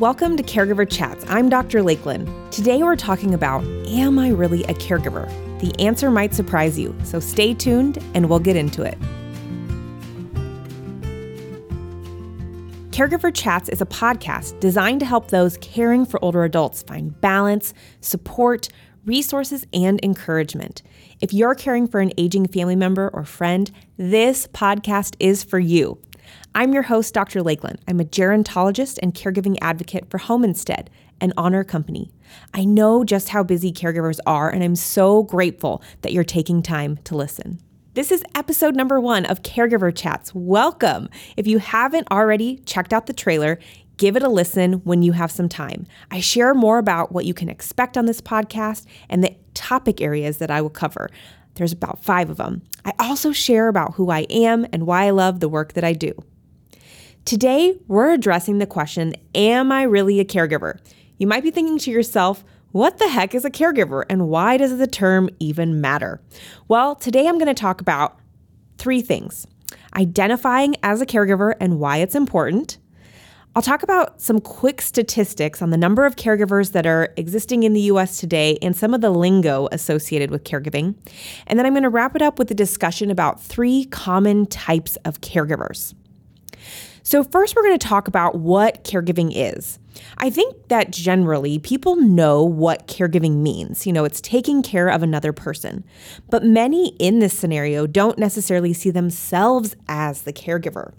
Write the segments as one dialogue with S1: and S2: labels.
S1: Welcome to Caregiver Chats. I'm Dr. Lakelyn. Today we're talking about Am I really a caregiver? The answer might surprise you, so stay tuned and we'll get into it. Caregiver Chats is a podcast designed to help those caring for older adults find balance, support, resources, and encouragement. If you're caring for an aging family member or friend, this podcast is for you. I'm your host, Dr. Lakelyn. I'm a gerontologist and caregiving advocate for Home Instead, an Honor company. I know just how busy caregivers are, and I'm so grateful that you're taking time to listen. This is episode number one of Caregiver Chats. Welcome. If you haven't already checked out the trailer, give it a listen when you have some time. I share more about what you can expect on this podcast and the topic areas that I will cover. There's about five of them. I also share about who I am and why I love the work that I do. Today, we're addressing the question Am I really a caregiver? You might be thinking to yourself, what the heck is a caregiver and why does the term even matter? Well, today I'm going to talk about three things identifying as a caregiver and why it's important. I'll talk about some quick statistics on the number of caregivers that are existing in the US today and some of the lingo associated with caregiving. And then I'm going to wrap it up with a discussion about three common types of caregivers. So, first, we're going to talk about what caregiving is. I think that generally people know what caregiving means. You know, it's taking care of another person. But many in this scenario don't necessarily see themselves as the caregiver.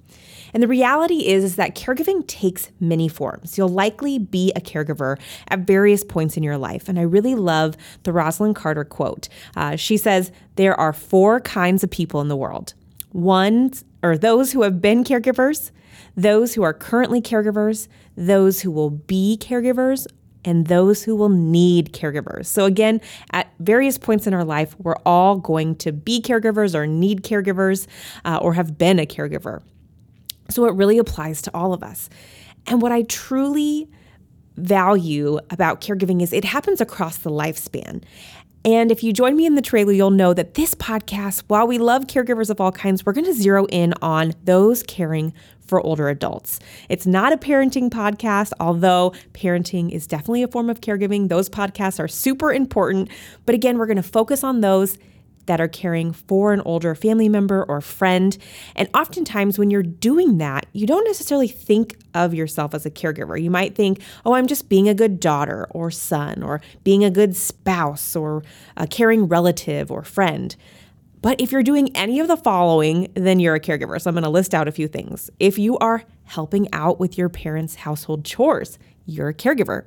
S1: And the reality is, is that caregiving takes many forms. You'll likely be a caregiver at various points in your life. And I really love the Rosalynn Carter quote. Uh, she says, There are four kinds of people in the world. One, or those who have been caregivers, those who are currently caregivers, those who will be caregivers, and those who will need caregivers. So, again, at various points in our life, we're all going to be caregivers or need caregivers uh, or have been a caregiver. So, it really applies to all of us. And what I truly value about caregiving is it happens across the lifespan. And if you join me in the trailer, you'll know that this podcast, while we love caregivers of all kinds, we're going to zero in on those caring for older adults. It's not a parenting podcast, although parenting is definitely a form of caregiving. Those podcasts are super important. But again, we're going to focus on those that are caring for an older family member or friend. And oftentimes, when you're doing that, you don't necessarily think of yourself as a caregiver. You might think, oh, I'm just being a good daughter or son, or being a good spouse, or a caring relative or friend. But if you're doing any of the following, then you're a caregiver. So I'm going to list out a few things. If you are helping out with your parents' household chores, you're a caregiver.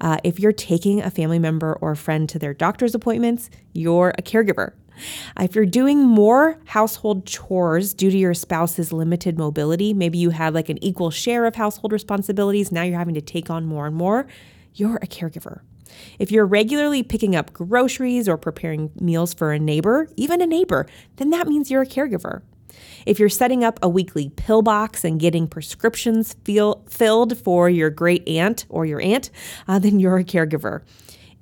S1: Uh, if you're taking a family member or friend to their doctor's appointments, you're a caregiver. If you're doing more household chores due to your spouse's limited mobility, maybe you have like an equal share of household responsibilities, now you're having to take on more and more, you're a caregiver. If you're regularly picking up groceries or preparing meals for a neighbor, even a neighbor, then that means you're a caregiver. If you're setting up a weekly pill box and getting prescriptions feel, filled for your great aunt or your aunt, uh, then you're a caregiver.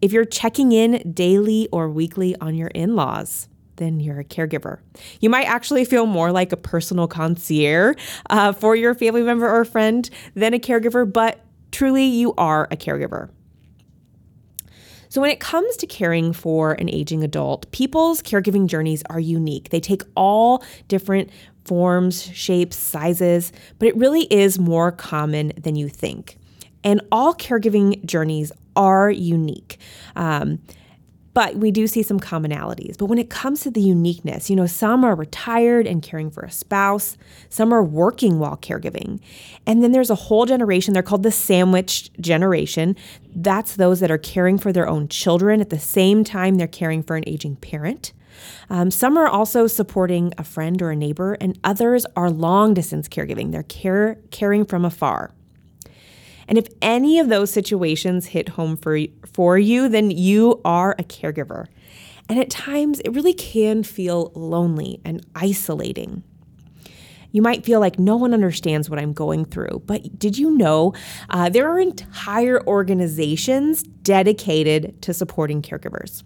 S1: If you're checking in daily or weekly on your in laws, then you're a caregiver. You might actually feel more like a personal concierge uh, for your family member or friend than a caregiver, but truly you are a caregiver. So, when it comes to caring for an aging adult, people's caregiving journeys are unique. They take all different forms, shapes, sizes, but it really is more common than you think. And all caregiving journeys are unique. Um, but we do see some commonalities. But when it comes to the uniqueness, you know, some are retired and caring for a spouse, some are working while caregiving. And then there's a whole generation, they're called the sandwich generation. That's those that are caring for their own children at the same time they're caring for an aging parent. Um, some are also supporting a friend or a neighbor, and others are long distance caregiving. They're care, caring from afar. And if any of those situations hit home for, for you, then you are a caregiver. And at times, it really can feel lonely and isolating. You might feel like no one understands what I'm going through, but did you know uh, there are entire organizations dedicated to supporting caregivers?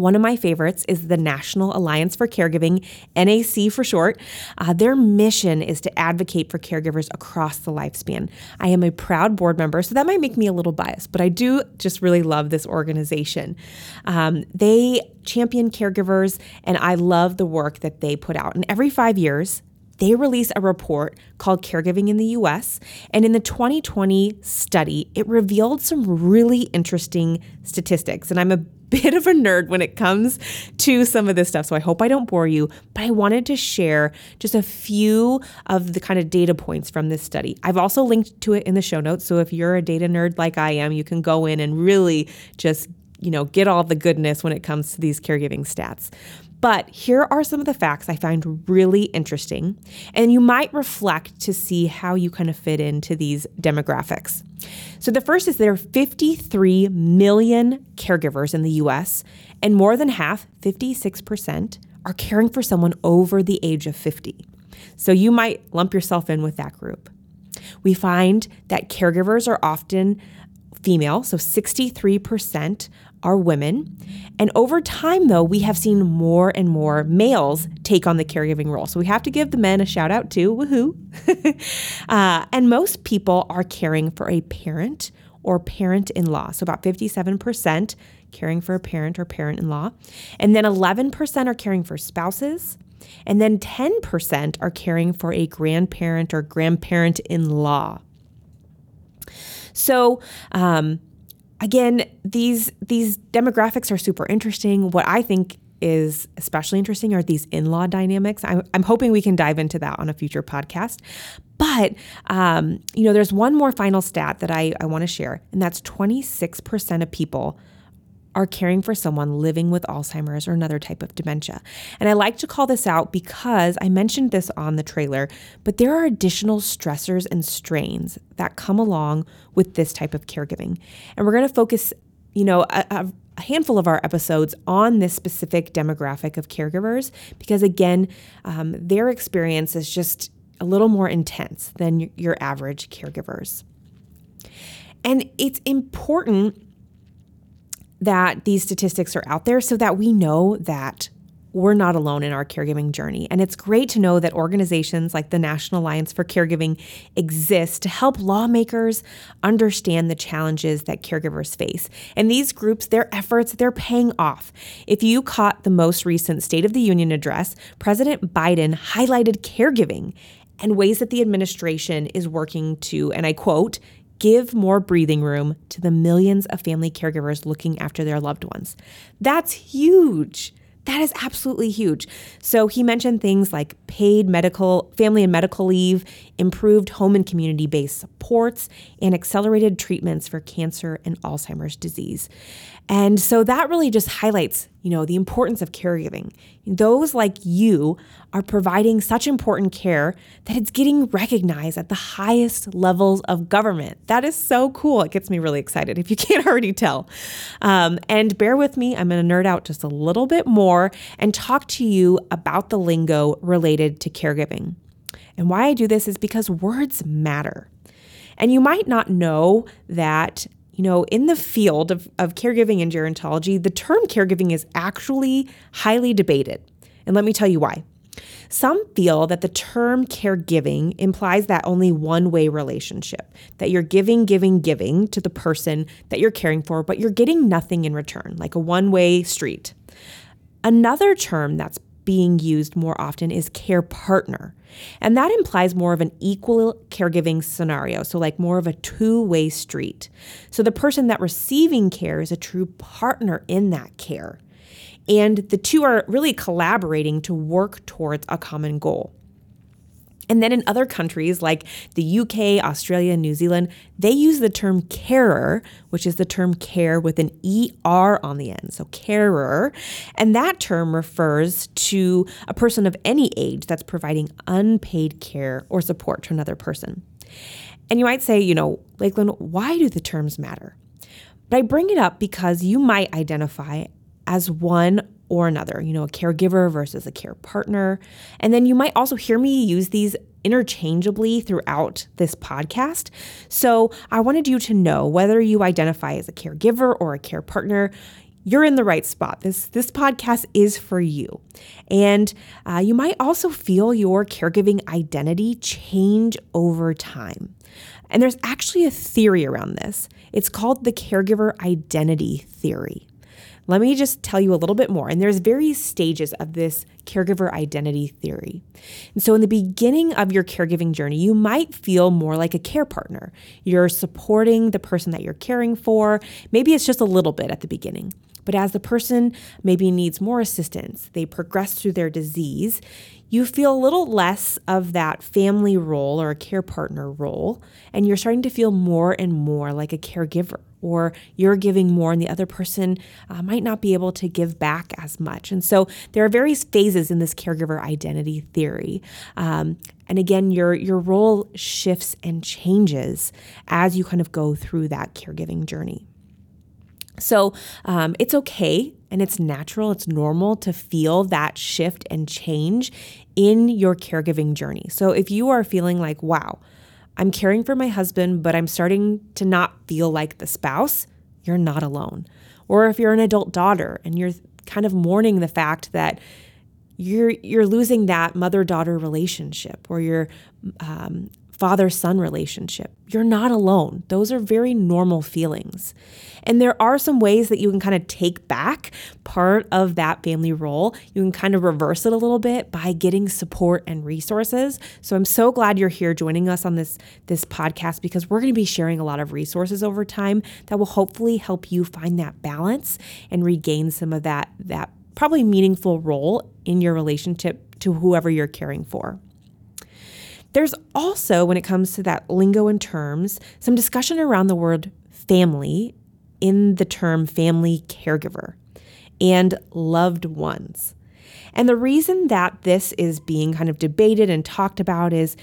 S1: One of my favorites is the National Alliance for Caregiving, NAC for short. Uh, their mission is to advocate for caregivers across the lifespan. I am a proud board member, so that might make me a little biased, but I do just really love this organization. Um, they champion caregivers, and I love the work that they put out. And every five years, they release a report called Caregiving in the US. And in the 2020 study, it revealed some really interesting statistics. And I'm a bit of a nerd when it comes to some of this stuff, so I hope I don't bore you, but I wanted to share just a few of the kind of data points from this study. I've also linked to it in the show notes, so if you're a data nerd like I am, you can go in and really just you know, get all the goodness when it comes to these caregiving stats. But here are some of the facts I find really interesting, and you might reflect to see how you kind of fit into these demographics. So, the first is there are 53 million caregivers in the US, and more than half, 56%, are caring for someone over the age of 50. So, you might lump yourself in with that group. We find that caregivers are often female, so 63% are women. And over time, though, we have seen more and more males take on the caregiving role. So we have to give the men a shout out too. Woohoo. uh, and most people are caring for a parent or parent in law. So about 57% caring for a parent or parent in law. And then 11% are caring for spouses. And then 10% are caring for a grandparent or grandparent in law. So, um, again, these these demographics are super interesting. What I think is especially interesting are these in-law dynamics. I'm, I'm hoping we can dive into that on a future podcast. But um, you know, there's one more final stat that I, I want to share, and that's 26% of people are caring for someone living with Alzheimer's or another type of dementia. And I like to call this out because I mentioned this on the trailer, but there are additional stressors and strains that come along with this type of caregiving. And we're going to focus, you know, a, a, handful of our episodes on this specific demographic of caregivers because, again, um, their experience is just a little more intense than your average caregivers. And it's important that these statistics are out there so that we know that we're not alone in our caregiving journey. And it's great to know that organizations like the National Alliance for Caregiving exist to help lawmakers understand the challenges that caregivers face. And these groups, their efforts, they're paying off. If you caught the most recent State of the Union address, President Biden highlighted caregiving and ways that the administration is working to, and I quote, give more breathing room to the millions of family caregivers looking after their loved ones. That's huge. That is absolutely huge. So he mentioned things like paid medical, family and medical leave, improved home and community based supports, and accelerated treatments for cancer and Alzheimer's disease. And so that really just highlights, you know, the importance of caregiving. Those like you are providing such important care that it's getting recognized at the highest levels of government. That is so cool. It gets me really excited if you can't already tell. Um, and bear with me, I'm going to nerd out just a little bit more and talk to you about the lingo related to caregiving. And why I do this is because words matter. And you might not know that you know, in the field of, of caregiving and gerontology, the term caregiving is actually highly debated. And let me tell you why. Some feel that the term caregiving implies that only one way relationship, that you're giving, giving, giving to the person that you're caring for, but you're getting nothing in return, like a one way street. Another term that's being used more often is care partner. And that implies more of an equal caregiving scenario, so like more of a two way street. So the person that receiving care is a true partner in that care. And the two are really collaborating to work towards a common goal. And then in other countries like the UK, Australia, New Zealand, they use the term carer, which is the term care with an ER on the end. So carer. And that term refers to a person of any age that's providing unpaid care or support to another person. And you might say, you know, Lakelyn, why do the terms matter? But I bring it up because you might identify as one or another, you know, a caregiver versus a care partner. And then you might also hear me use these interchangeably throughout this podcast. So I wanted you to know whether you identify as a caregiver or a care partner, you're in the right spot. This this podcast is for you, and uh, you might also feel your caregiving identity change over time. And there's actually a theory around this. It's called the caregiver identity theory. Let me just tell you a little bit more. And there's various stages of this caregiver identity theory. And so, in the beginning of your caregiving journey, you might feel more like a care partner. You're supporting the person that you're caring for. Maybe it's just a little bit at the beginning. But as the person maybe needs more assistance, they progress through their disease, you feel a little less of that family role or a care partner role, and you're starting to feel more and more like a caregiver, or you're giving more, and the other person uh, might not be able to give back as much. And so there are various phases in this caregiver identity theory. Um, and again, your your role shifts and changes as you kind of go through that caregiving journey. So um, it's okay and it's natural, it's normal to feel that shift and change in your caregiving journey. So if you are feeling like, wow, I'm caring for my husband, but I'm starting to not feel like the spouse, you're not alone. Or if you're an adult daughter and you're kind of mourning the fact that you're you're losing that mother daughter relationship or you're um, father son relationship. You're not alone. Those are very normal feelings. And there are some ways that you can kind of take back part of that family role. You can kind of reverse it a little bit by getting support and resources. So I'm so glad you're here joining us on this this podcast because we're going to be sharing a lot of resources over time that will hopefully help you find that balance and regain some of that that probably meaningful role in your relationship to whoever you're caring for. There's also, when it comes to that lingo and terms, some discussion around the word family in the term family caregiver and loved ones. And the reason that this is being kind of debated and talked about is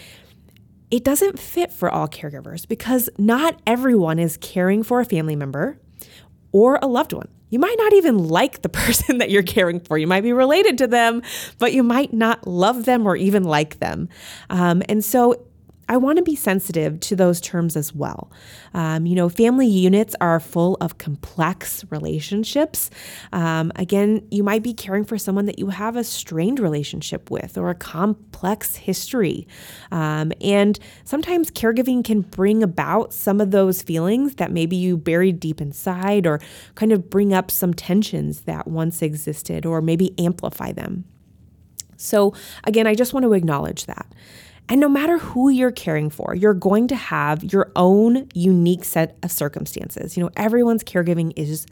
S1: it doesn't fit for all caregivers because not everyone is caring for a family member or a loved one. You might not even like the person that you're caring for. You might be related to them, but you might not love them or even like them. Um, and so I want to be sensitive to those terms as well. Um, you know, family units are full of complex relationships. Um, again, you might be caring for someone that you have a strained relationship with or a complex history. Um, and sometimes caregiving can bring about some of those feelings that maybe you buried deep inside or kind of bring up some tensions that once existed or maybe amplify them. So, again, I just want to acknowledge that. And no matter who you're caring for, you're going to have your own unique set of circumstances. You know, everyone's caregiving is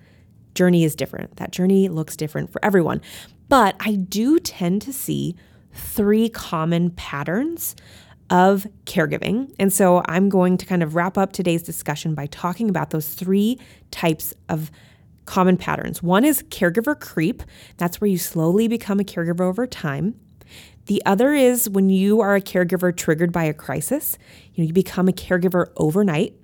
S1: journey is different. That journey looks different for everyone. But I do tend to see three common patterns of caregiving. And so I'm going to kind of wrap up today's discussion by talking about those three types of common patterns. One is caregiver creep. That's where you slowly become a caregiver over time. The other is when you are a caregiver triggered by a crisis, you know, you become a caregiver overnight.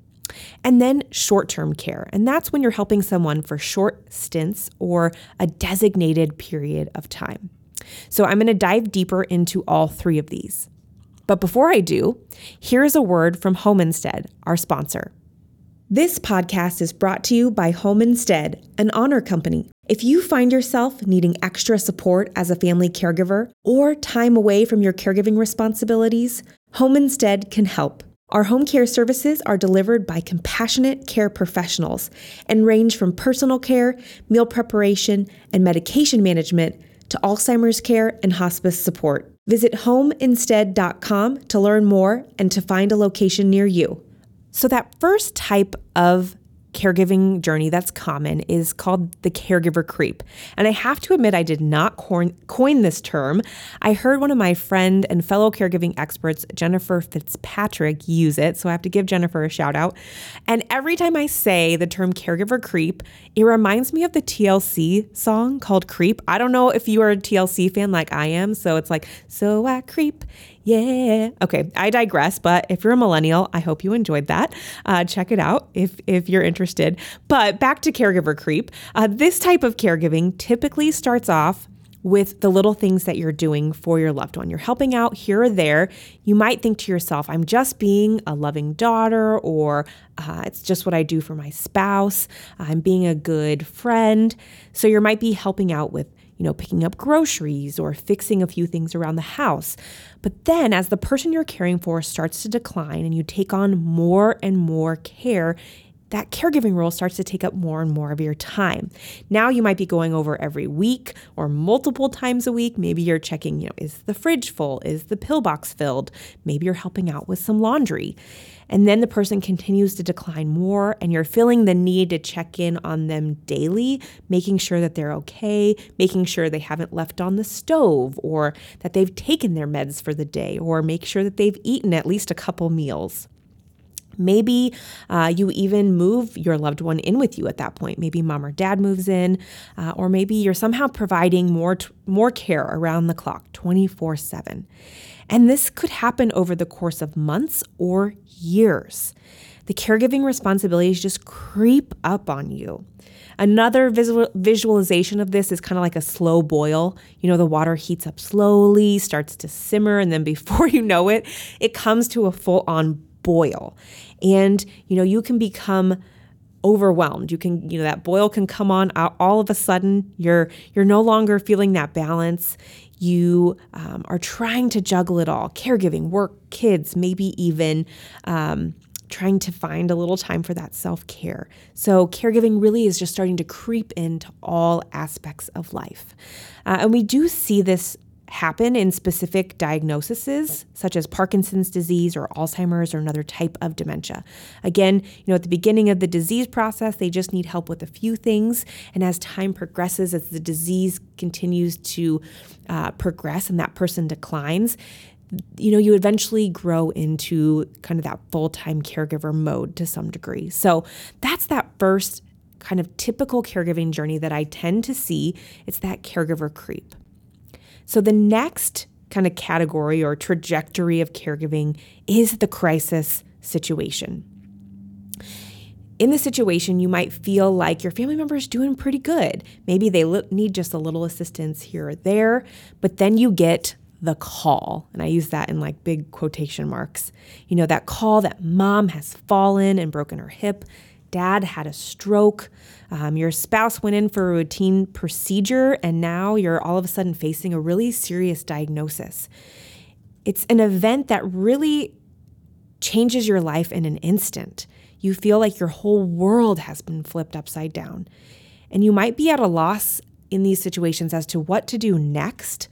S1: And then short term care. And that's when you're helping someone for short stints or a designated period of time. So I'm going to dive deeper into all three of these. But before I do, here's a word from Home Instead, our sponsor. This podcast is brought to you by Home Instead, an Honor company if you find yourself needing extra support as a family caregiver or time away from your caregiving responsibilities, Home Instead can help. Our home care services are delivered by compassionate care professionals and range from personal care, meal preparation, and medication management to Alzheimer's care and hospice support. Visit homeinstead.com to learn more and to find a location near you. So, that first type of caregiving journey that's common is called the caregiver creep. And I have to admit, I did not coin, this term. I heard one of my friend and fellow caregiving experts, Jennifer Fitzpatrick, use it. So I have to give Jennifer a shout out. And every time I say the term caregiver creep, it reminds me of the TLC song called Creep. I don't know if you are a TLC fan like I am. So it's like, so I creep yeah. Okay, I digress, but if you're a millennial, I hope you enjoyed that. Uh, check it out if, if you're interested. But back to caregiver creep. Uh, this type of caregiving typically starts off with the little things that you're doing for your loved one. You're helping out here or there. You might think to yourself, I'm just being a loving daughter, or uh, it's just what I do for my spouse. I'm being a good friend. So you might be helping out with you know, picking up groceries or fixing a few things around the house. But then, as the person you're caring for starts to decline and you take on more and more care, that caregiving role starts to take up more and more of your time. Now you might be going over every week or multiple times a week. Maybe you're checking, you know, is the fridge full? Is the pillbox filled? Maybe you're helping out with some laundry. And then the person continues to decline more, and you're feeling the need to check in on them daily, making sure that they're okay, making sure they haven't left on the stove, or that they've taken their meds for the day, or make sure that they've eaten at least a couple meals. Maybe uh, you even move your loved one in with you at that point. Maybe mom or dad moves in, uh, or maybe you're somehow providing more t- more care around the clock, 24 seven. And this could happen over the course of months or years. The caregiving responsibilities just creep up on you. Another visual, visualization of this is kind of like a slow boil. You know, the water heats up slowly, starts to simmer, and then before you know it, it comes to a full on boil. And, you know, you can become overwhelmed. You can, you know, that boil can come on all of a sudden. You're you're no longer feeling that balance. You um, are trying to juggle it all: caregiving, work, kids, maybe even um, trying to find a little time for that self care. So, caregiving really is just starting to creep into all aspects of life, uh, and we do see this happen in specific diagnoses such as Parkinson's disease or Alzheimer's or another type of dementia. Again, you know, at the beginning of the disease process, they just need help with a few things. And as time progresses, as the disease continues to uh, progress and that person declines, you know, you eventually grow into kind of that full time caregiver mode to some degree. So that's that first kind of typical caregiving journey that I tend to see. It's that caregiver creep. So the next kind of category or trajectory of caregiving is the crisis situation. In the situation, you might feel like your family member is doing pretty good. Maybe they need just a little assistance here or there, but then you get the call. And I use that in like big quotation marks. You know, that call that mom has fallen and broken her hip dad had a stroke, um, your spouse went in for a routine procedure, and now you're all of a sudden facing a really serious diagnosis. It's an event that really changes your life in an instant. You feel like your whole world has been flipped upside down. And you might be at a loss in these situations as to what to do next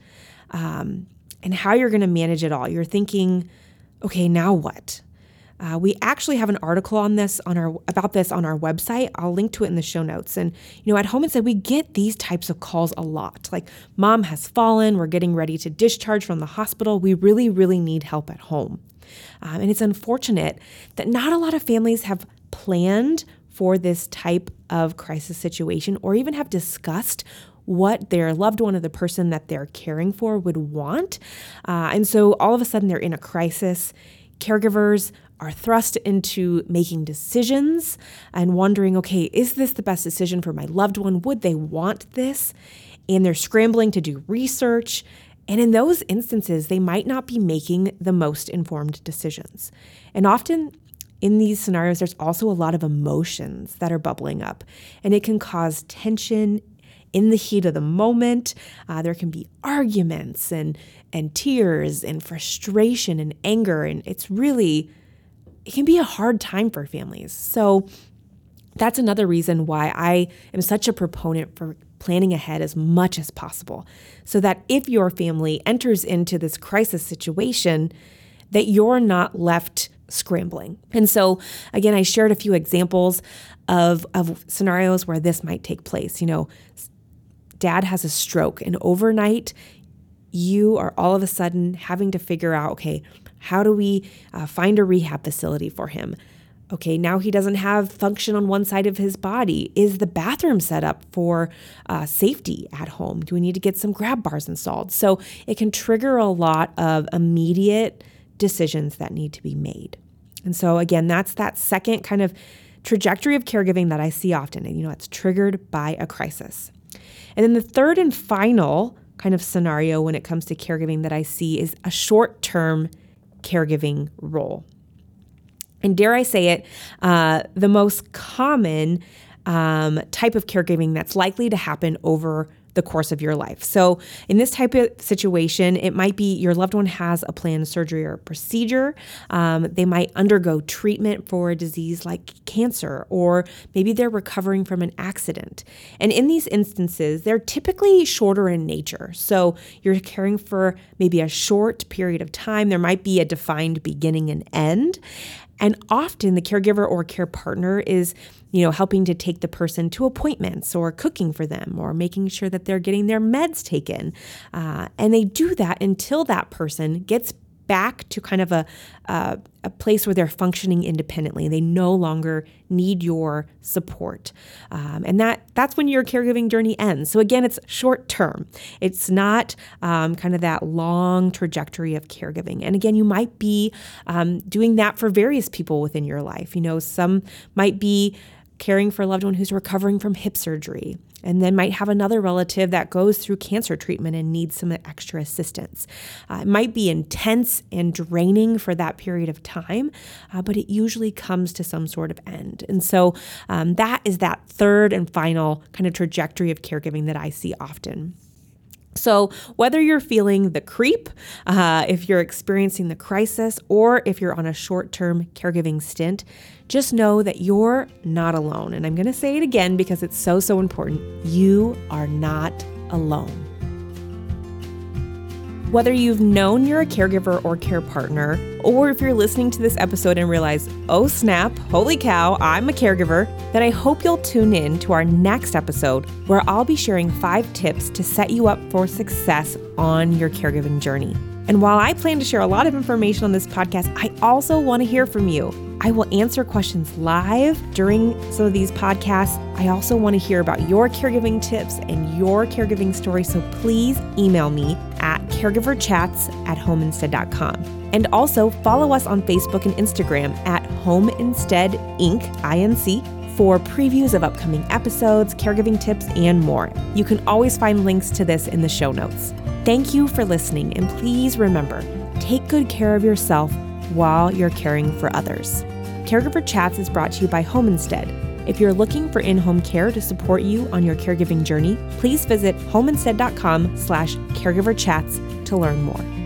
S1: um, and how you're going to manage it all. You're thinking, okay, now what? Uh, we actually have an article on this on our about this on our website. I'll link to it in the show notes. And you know, at Home Instead we get these types of calls a lot. Like, mom has fallen. We're getting ready to discharge from the hospital. We really, really need help at home. Um, and it's unfortunate that not a lot of families have planned for this type of crisis situation or even have discussed what their loved one or the person that they're caring for would want. Uh, and so all of a sudden they're in a crisis. Caregivers are thrust into making decisions and wondering, okay, is this the best decision for my loved one? Would they want this? And they're scrambling to do research. And in those instances, they might not be making the most informed decisions. And often in these scenarios, there's also a lot of emotions that are bubbling up, and it can cause tension in the heat of the moment. Uh, there can be arguments and and tears and frustration and anger, and it's really it can be a hard time for families. So that's another reason why I am such a proponent for planning ahead as much as possible so that if your family enters into this crisis situation that you're not left scrambling. And so again I shared a few examples of of scenarios where this might take place. You know, dad has a stroke and overnight you are all of a sudden having to figure out okay, how do we uh, find a rehab facility for him? Okay, now he doesn't have function on one side of his body. Is the bathroom set up for uh, safety at home? Do we need to get some grab bars installed? So it can trigger a lot of immediate decisions that need to be made. And so, again, that's that second kind of trajectory of caregiving that I see often. And, you know, it's triggered by a crisis. And then the third and final kind of scenario when it comes to caregiving that I see is a short term caregiving role. And dare I say it, uh, the most common um, type of caregiving that's likely to happen over the course of your life. So, in this type of situation, it might be your loved one has a planned surgery or procedure. Um, they might undergo treatment for a disease like cancer, or maybe they're recovering from an accident. And in these instances, they're typically shorter in nature. So, you're caring for maybe a short period of time. There might be a defined beginning and end. And often the caregiver or care partner is you know, helping to take the person to appointments or cooking for them or making sure that they're getting their meds taken. Uh, and they do that until that person gets back to kind of a, a, a, place where they're functioning independently. They no longer need your support. Um, and that that's when your caregiving journey ends. So again, it's short term. It's not um, kind of that long trajectory of caregiving. And again, you might be um, doing that for various people within your life. You know, some might be caring for a loved one who's recovering from hip surgery, and then might have another relative that goes through cancer treatment and needs some extra assistance. Uh, it might be intense and draining for that period of time, uh, but it usually comes to some sort of end. And so um, that is that third and final kind of trajectory of caregiving that I see often. So, whether you're feeling the creep, uh, if you're experiencing the crisis, or if you're on a short term caregiving stint, just know that you're not alone. And I'm going to say it again because it's so, so important. You are not alone. Whether you've known you're a caregiver or care partner, or if you're listening to this episode and realize, oh snap, holy cow, I'm a caregiver, then I hope you'll tune in to our next episode where I'll be sharing five tips to set you up for success on your caregiving journey. And while I plan to share a lot of information on this podcast, I also want to hear from you. I will answer questions live during some of these podcasts. I also want to hear about your caregiving tips and your caregiving story. So please email me at caregiverchats at homeinstead.com. And also follow us on Facebook and Instagram at Home Instead Inc. INC for previews of upcoming episodes, caregiving tips, and more. You can always find links to this in the show notes. Thank you for listening, and please remember take good care of yourself while you're caring for others. Caregiver Chats is brought to you by Home Instead. If you're looking for in-home care to support you on your caregiving journey, please visit homeinstead.com slash caregiverchats to learn more.